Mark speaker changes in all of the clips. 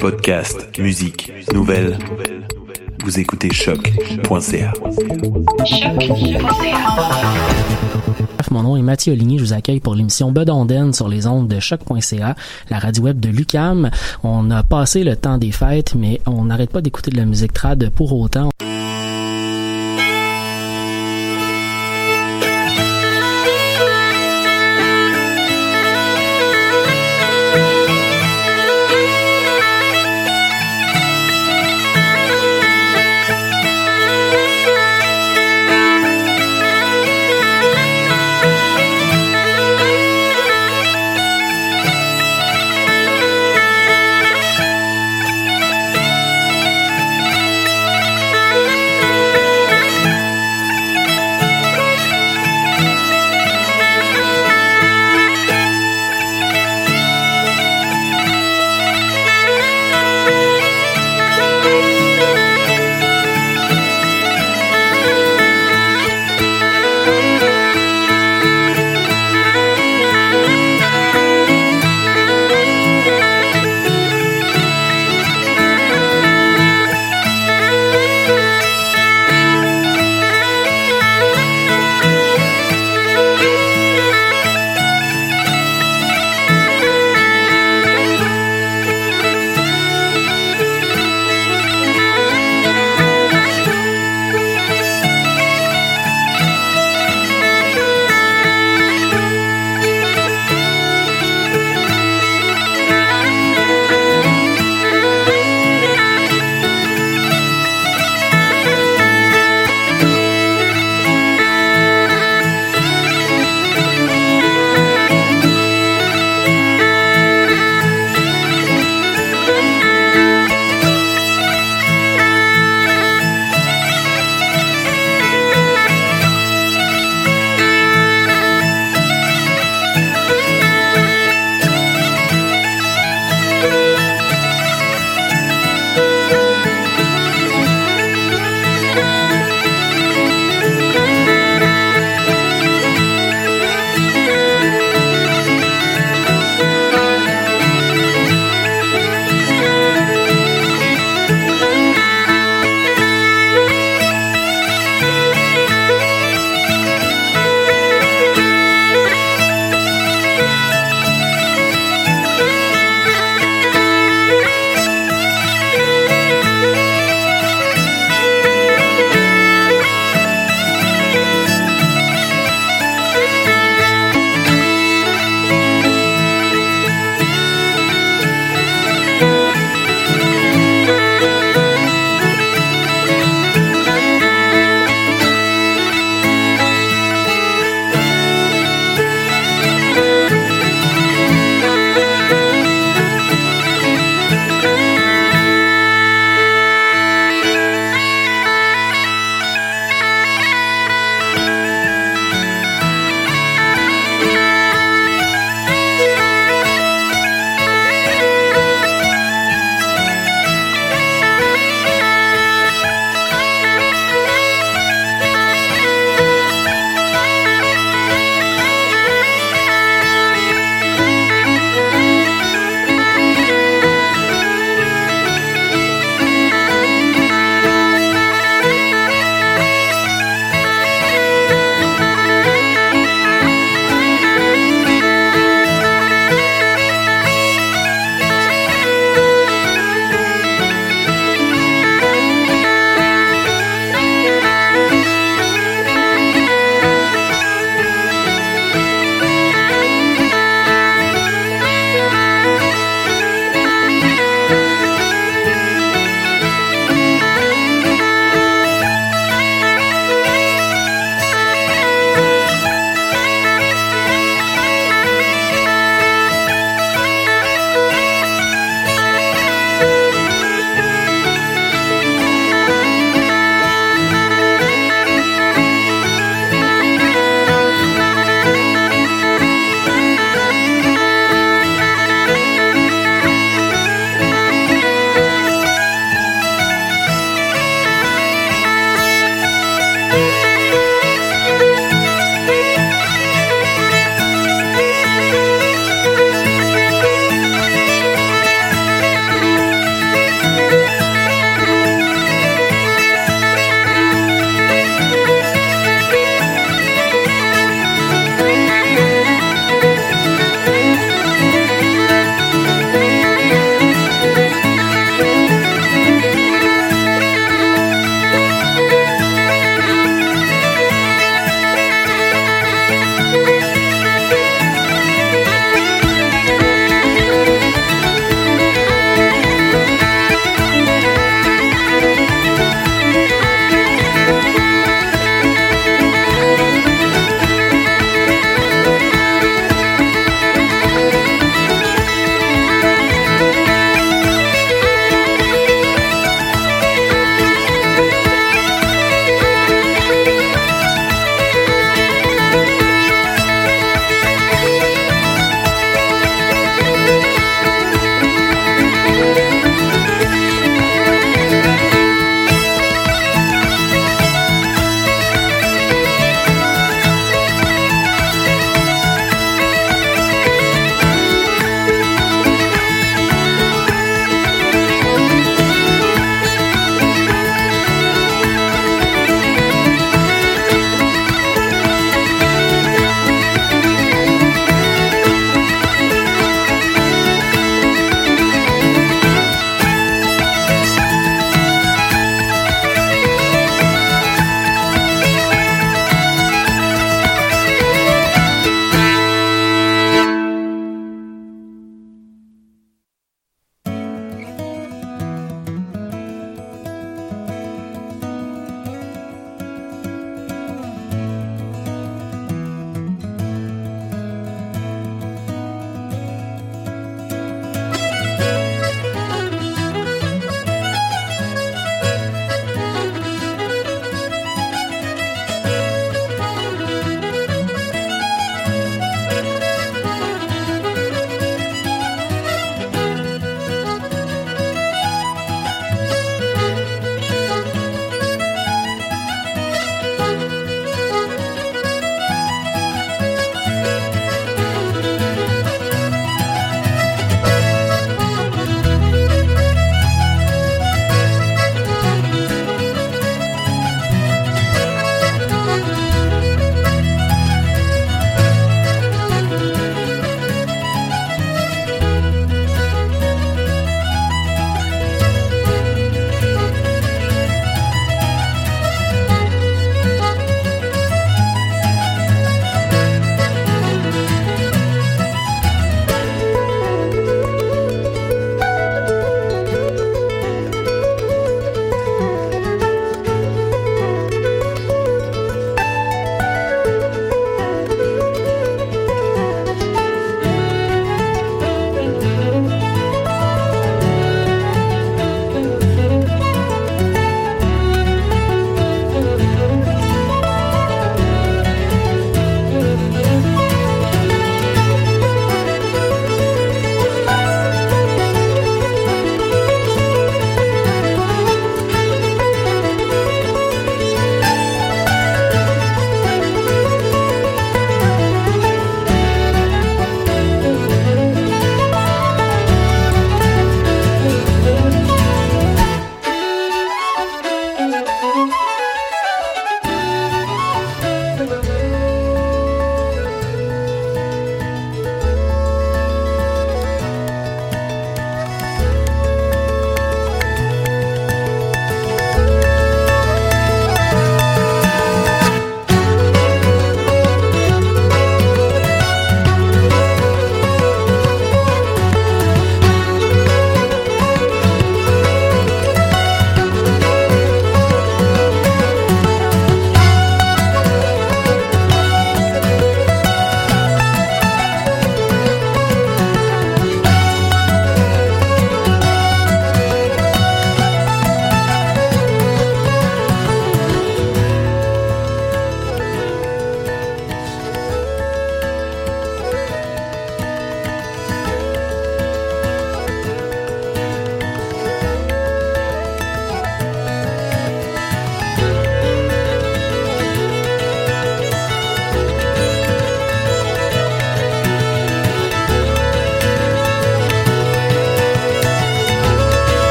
Speaker 1: Podcast, musique, nouvelles. Vous écoutez choc.ca.
Speaker 2: Mon nom est Mathieu Oligny, je vous accueille pour l'émission Bedonden sur les ondes de choc.ca, la radio web de Lucam. On a passé le temps des fêtes, mais on n'arrête pas d'écouter de la musique trad pour autant.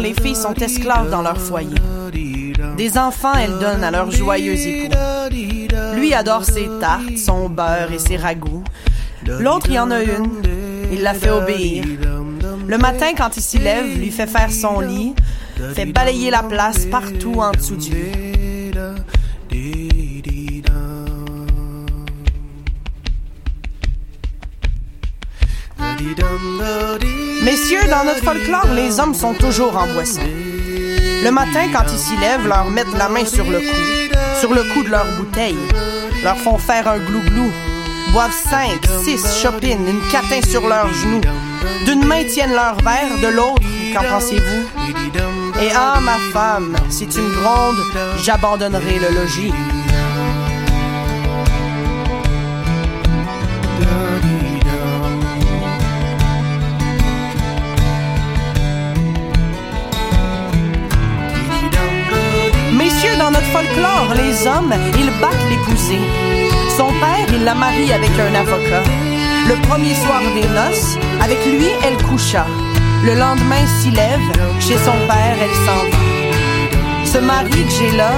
Speaker 3: Les filles sont esclaves dans leur foyer. Des enfants, elles donnent à leurs joyeux époux. Lui adore ses tartes, son beurre et ses ragoûts. L'autre, il en a une. Il la fait obéir. Le matin, quand il s'y lève, lui fait faire son lit, fait balayer la place partout en dessous du. Messieurs, dans notre folklore, les hommes sont toujours en boisson. Le matin, quand ils s'y lèvent, leur mettent la main sur le cou, sur le cou de leur bouteille, leur font faire un glou-glou, boivent cinq, six chopines, une catin sur leurs genoux. D'une main tiennent leur verre, de l'autre, qu'en pensez-vous? Et ah, ma femme, si tu me grondes, j'abandonnerai le logis. Hommes, ils battent l'épousée. Son père, il la marie avec un avocat. Le premier soir des noces, avec lui, elle coucha. Le lendemain s'y lève, chez son père, elle s'en va. Ce mari que j'ai là,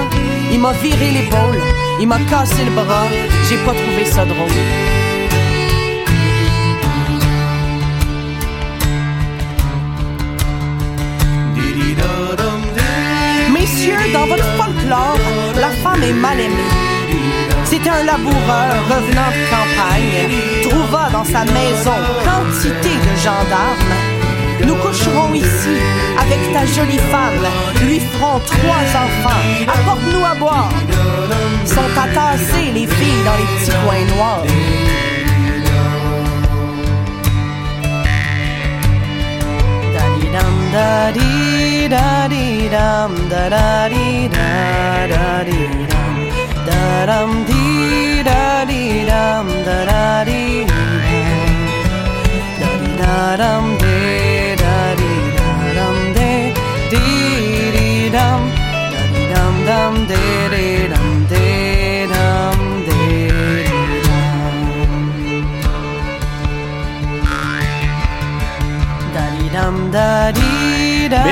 Speaker 3: il m'a viré l'épaule, il m'a cassé le bras, j'ai pas trouvé ça drôle. Messieurs, dans votre folklore, est mal aimée. C'était un laboureur revenant de campagne, trouva dans sa maison quantité de gendarmes. Nous coucherons ici avec ta jolie femme, lui ferons trois enfants, apporte-nous à boire. Sont atassées les filles dans les petits coins noirs. Da di da, da da di da, da di da, da da.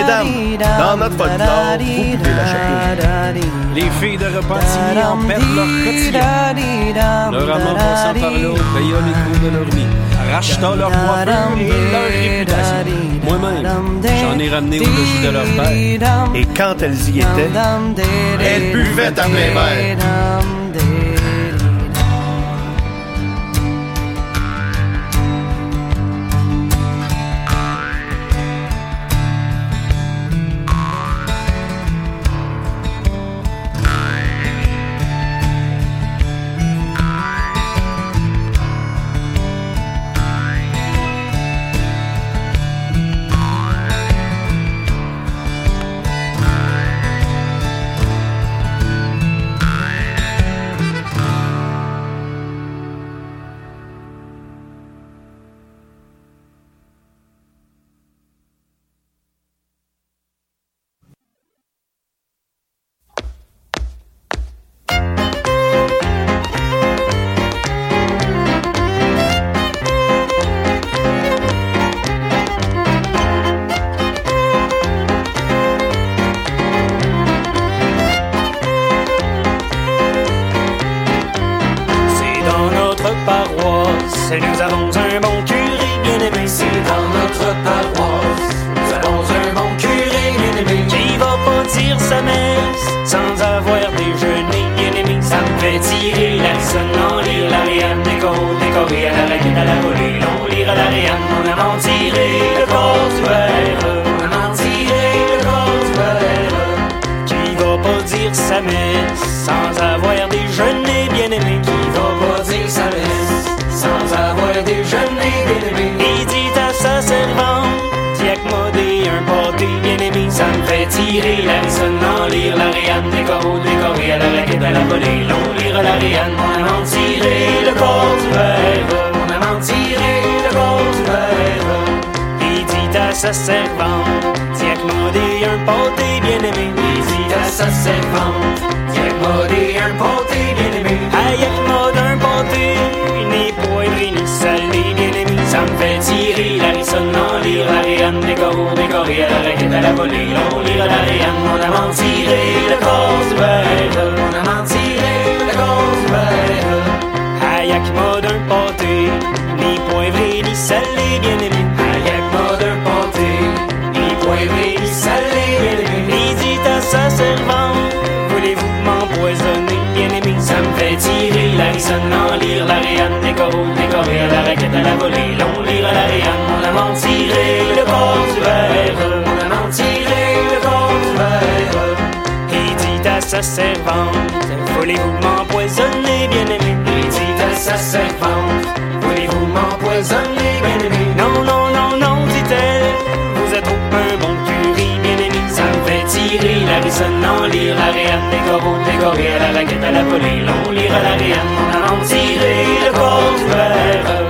Speaker 4: Mesdames, dans notre folklore, vous buvez la
Speaker 3: da-da-di.
Speaker 4: Les filles de Repentigny en perdent leur quotidien. Leur amant passant par là paya les cours de leur vie, rachetant leur coiffure et leur réputation. Moi-même, j'en ai ramené au logis de leur père.
Speaker 5: Et quand elles y étaient,
Speaker 4: elles buvaient à plein verre.
Speaker 6: Fait tirer la rissonne en lire l'Ariane, décorer, décorer à la raquette, à la volée, l'on lire l'Ariane. On a mentiré le corps du verre, on a mentiré le corps du verre. Il dit à sa servante, d'y accommoder un pâté bien aimé. Il dit à sa servante, d'y accommoder un pâté bien aimé. Aïe, accommode un pâté, des poitrines ça me fait tirer la rissonne, on lire la réane, des coraux, des coréens, la raquette à la volée, on lire la réane, on a mentiré, le corps du battle, on a mentiré, le corps du battle. Hayak m'a d'un pâté, ni poivré, ni salé, bien e aimé. Hayak m'a d'un pâté, ni poivré, fait tirer la rissonne en lire l'Ariane, décoré à la raquette, à la volée, long lire l'Ariane, mon amant tiré le corps du verre. Mon amant tiré le corps du verre. Il dit à sa servante, voulez-vous m'empoisonner, bien aimé? Il dit à sa servante, voulez-vous m'empoisonner, bien aimé? Tirer la rissonne en lire l'Ariane, décoré, décoré à la raquette, à la volée, long lire à l'Ariane, mon amant tiré le corps.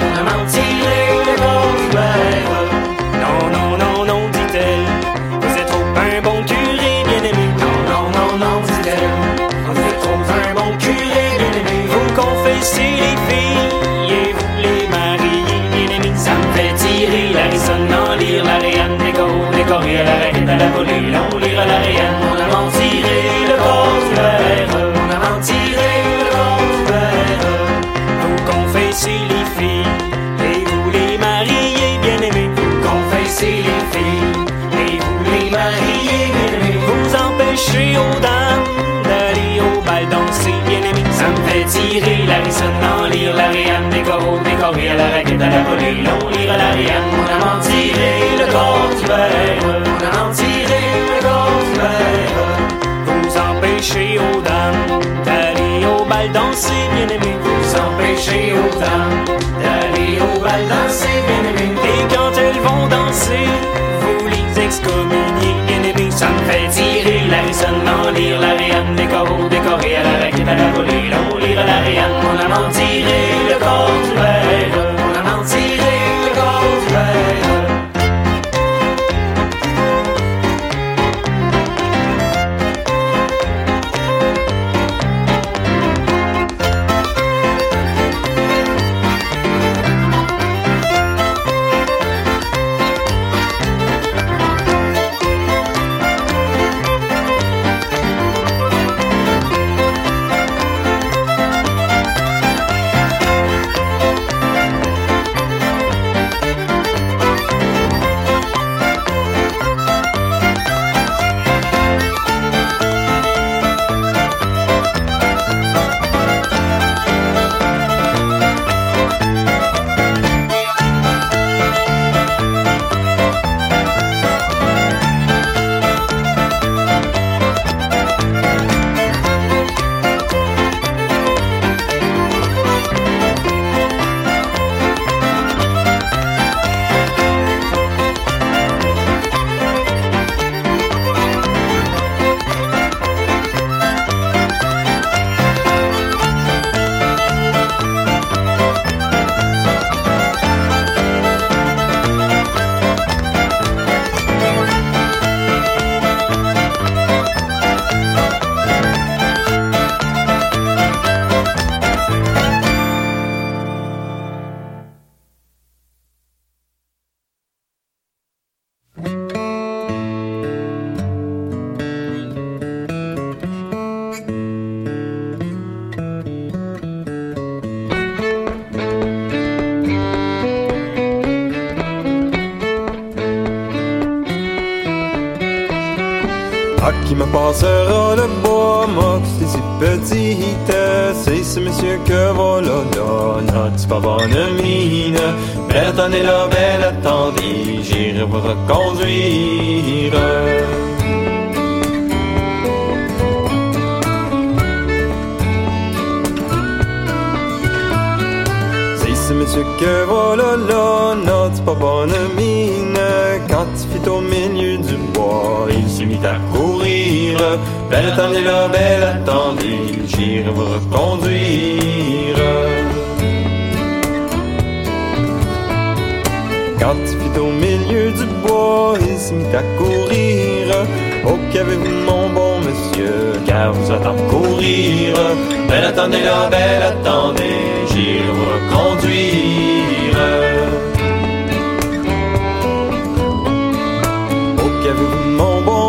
Speaker 6: Mon amant tiré le corps du verre. Non, non, non, non, dit-elle, vous êtes trop un bon curé, bien aimé. Non, non, non, non, dit-elle, vous êtes trop un bon curé, bien aimé. Vous confessez les filles et vous les mariez, bien aimé. Ça me fait tirer la rissonne en lire l'Ariane, décoré, décoré à la raquette, à la volée, l'Ariane, décoré, décoré à la raquette, à la volée, long lire à l'Ariane. Mon amant tiré le corps. Mon amant tiré le corps. Vous empêchez aux dames d'aller au bal danser, bien aimé. Vous empêchez aux dames d'aller au bal danser, bien aimé. Et quand elles vont danser, vous la rissonne en lire l'Ariane, décoré, décoré à la raquette, à la volée, long lire à l'Ariane. Mon amant tiré le corps.
Speaker 7: Passera le bois, moi, c'est si petite. C'est ce monsieur que voilà là, notre pas bonne mine. Belle attendez là, belle attendez, j'irai vous reconduire. C'est ce monsieur que voilà là, notre pas bonne mine. Quand il fit au milieu du bois, il se mit à courir. Belle attendez là, belle attendez, j'irai vous reconduire. Quand il fit au milieu du bois, il se mit à courir. Oh, qu'avez-vous, mon bon monsieur, car vous attend courir. Belle attendez là, belle attendez, j'irai vous reconduire.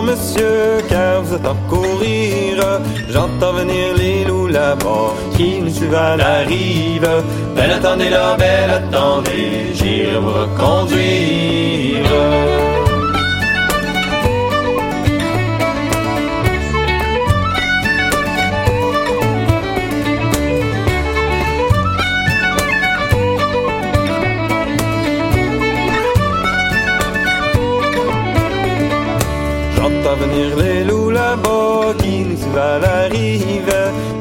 Speaker 7: Monsieur, car vous êtes en courir. J'entends venir les loups là-bas qui nous suivent à la rive. Belle attendez là, belle attendez, j'irai vous reconduire. Venir les loups là-bas qui nous suivent à la rive.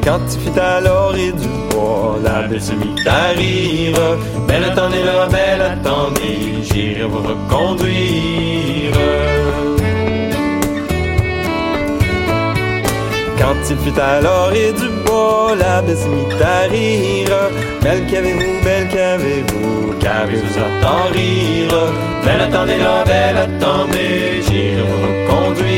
Speaker 7: Quand il fut à l'orée du bois, la belle se mit à rire. Belle attendez là, belle attendez, j'irai vous reconduire. Quand il fut à l'orée du bois, la belle se mit à rire. Belle qu'avez-vous, belle qu'avez-vous, qu'avez-vous à tant rire? Belle attendez là, belle attendez, j'irai vous reconduire.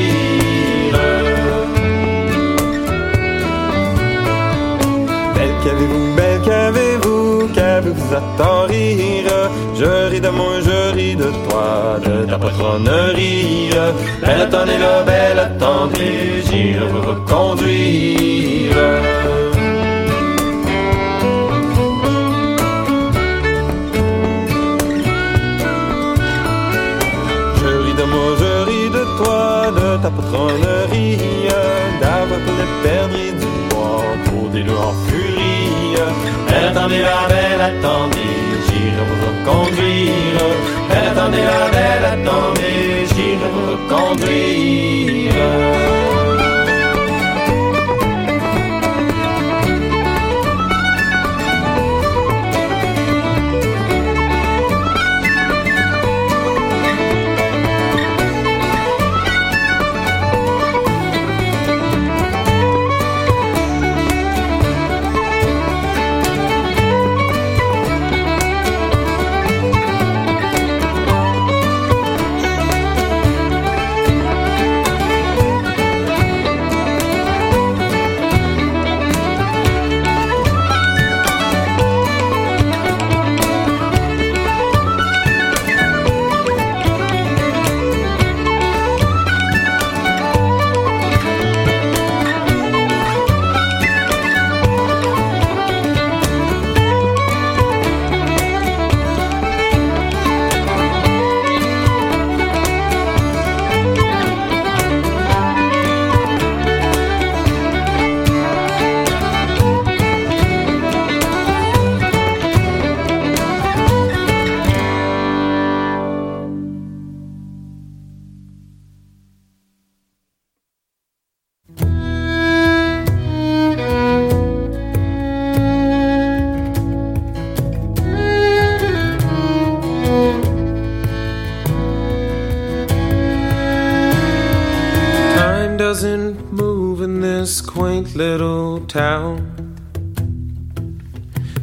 Speaker 7: Qu'avez-vous, belle qu'avez-vous, qu'avez-vous à tant rire? Je ris de moi, je ris de toi, de ta patronnerie. Belle attendez là, belle attendez, j'irai vous reconduire. Je ris de moi, je ris de toi, de ta patronnerie, d'avoir les perdre loups en furie. Belle attendez la belle attendez, j'irai vous reconduire. Belle attendez la belle attendez, j'irai vous reconduire.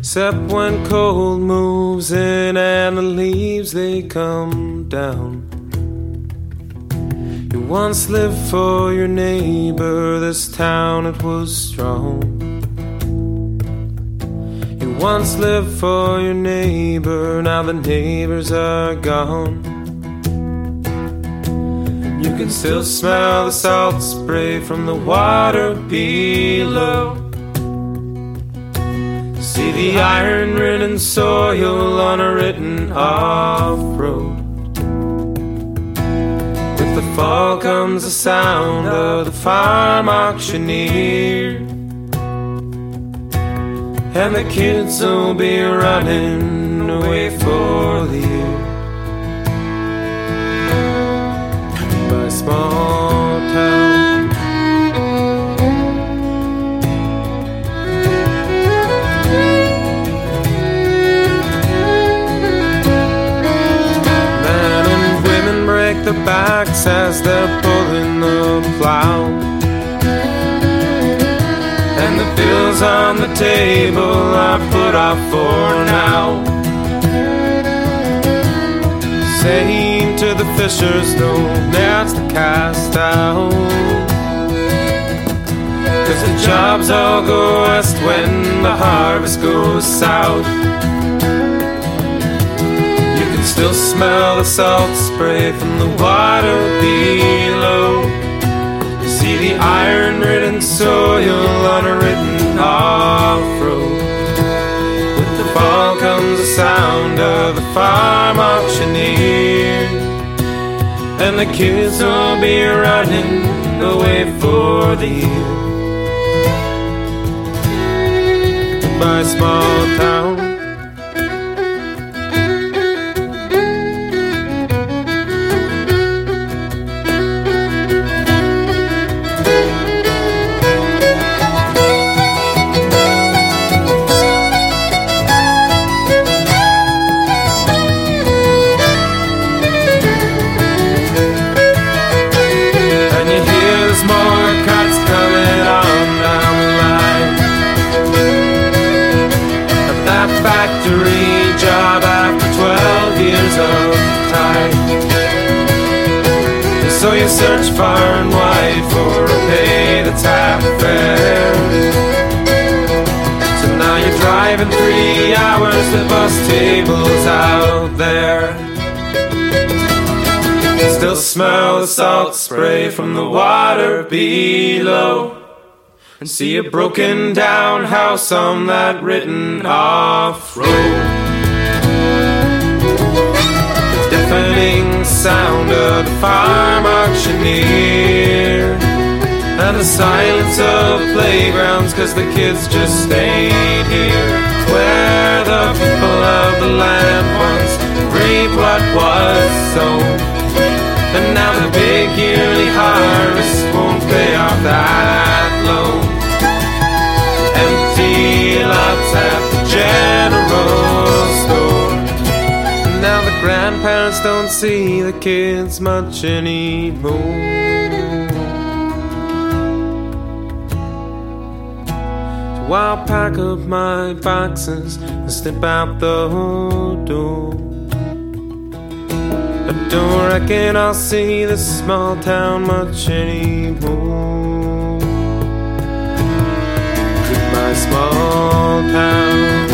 Speaker 8: Except when cold moves in and the leaves they come down. You once lived for your neighbor, this town it was strong. You once lived for your neighbor, now the neighbors are gone. You can still smell the salt spray from the water below. See the iron ridden soil on a written off road. With the fall comes the sound of the farm auctioneer. And the kids will be running away for the year. by small backs as they're pulling the plow. And the bills on the table are put off for now. Saying to the fishers, no, that's the cast out. Cause the jobs all go west when the harvest goes south. Still smell the salt spray from the water below. You see the iron ridden soil on a written off road. With the fall comes the sound of the farm auctioneer. And the kids will be running away for the year. By small town. Search far and wide for a pay that's half fair. So now you're driving three hours to bus tables out there. Still smell the salt spray from the water below. And see a broken down house on that written off road. Deafening sound of the farm auctioneer. And the silence of playgrounds, cause the kids just stayed here. Where the people of the land once reap what was sown. And now the big yearly harvest won't pay off that loan. Empty lots at the general grandparents don't see the kids much anymore. So I'll pack up my boxes and step out the door. I don't reckon I'll see this small town much anymore. Goodbye, small town.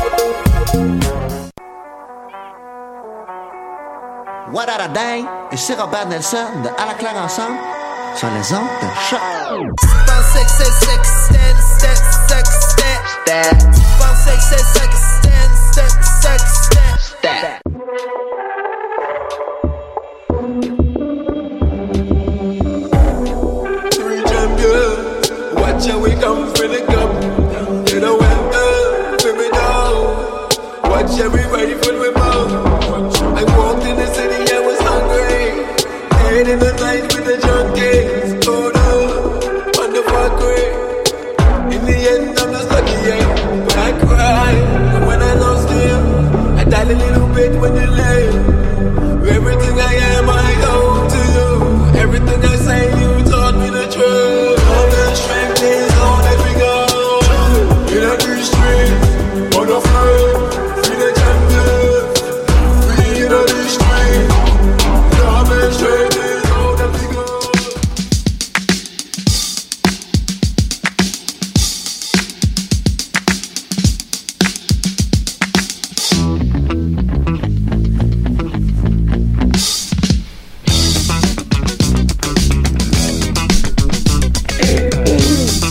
Speaker 9: What a dang! Ici Robert Nelson de À la claire ensemble sur les ondes de choc. With the left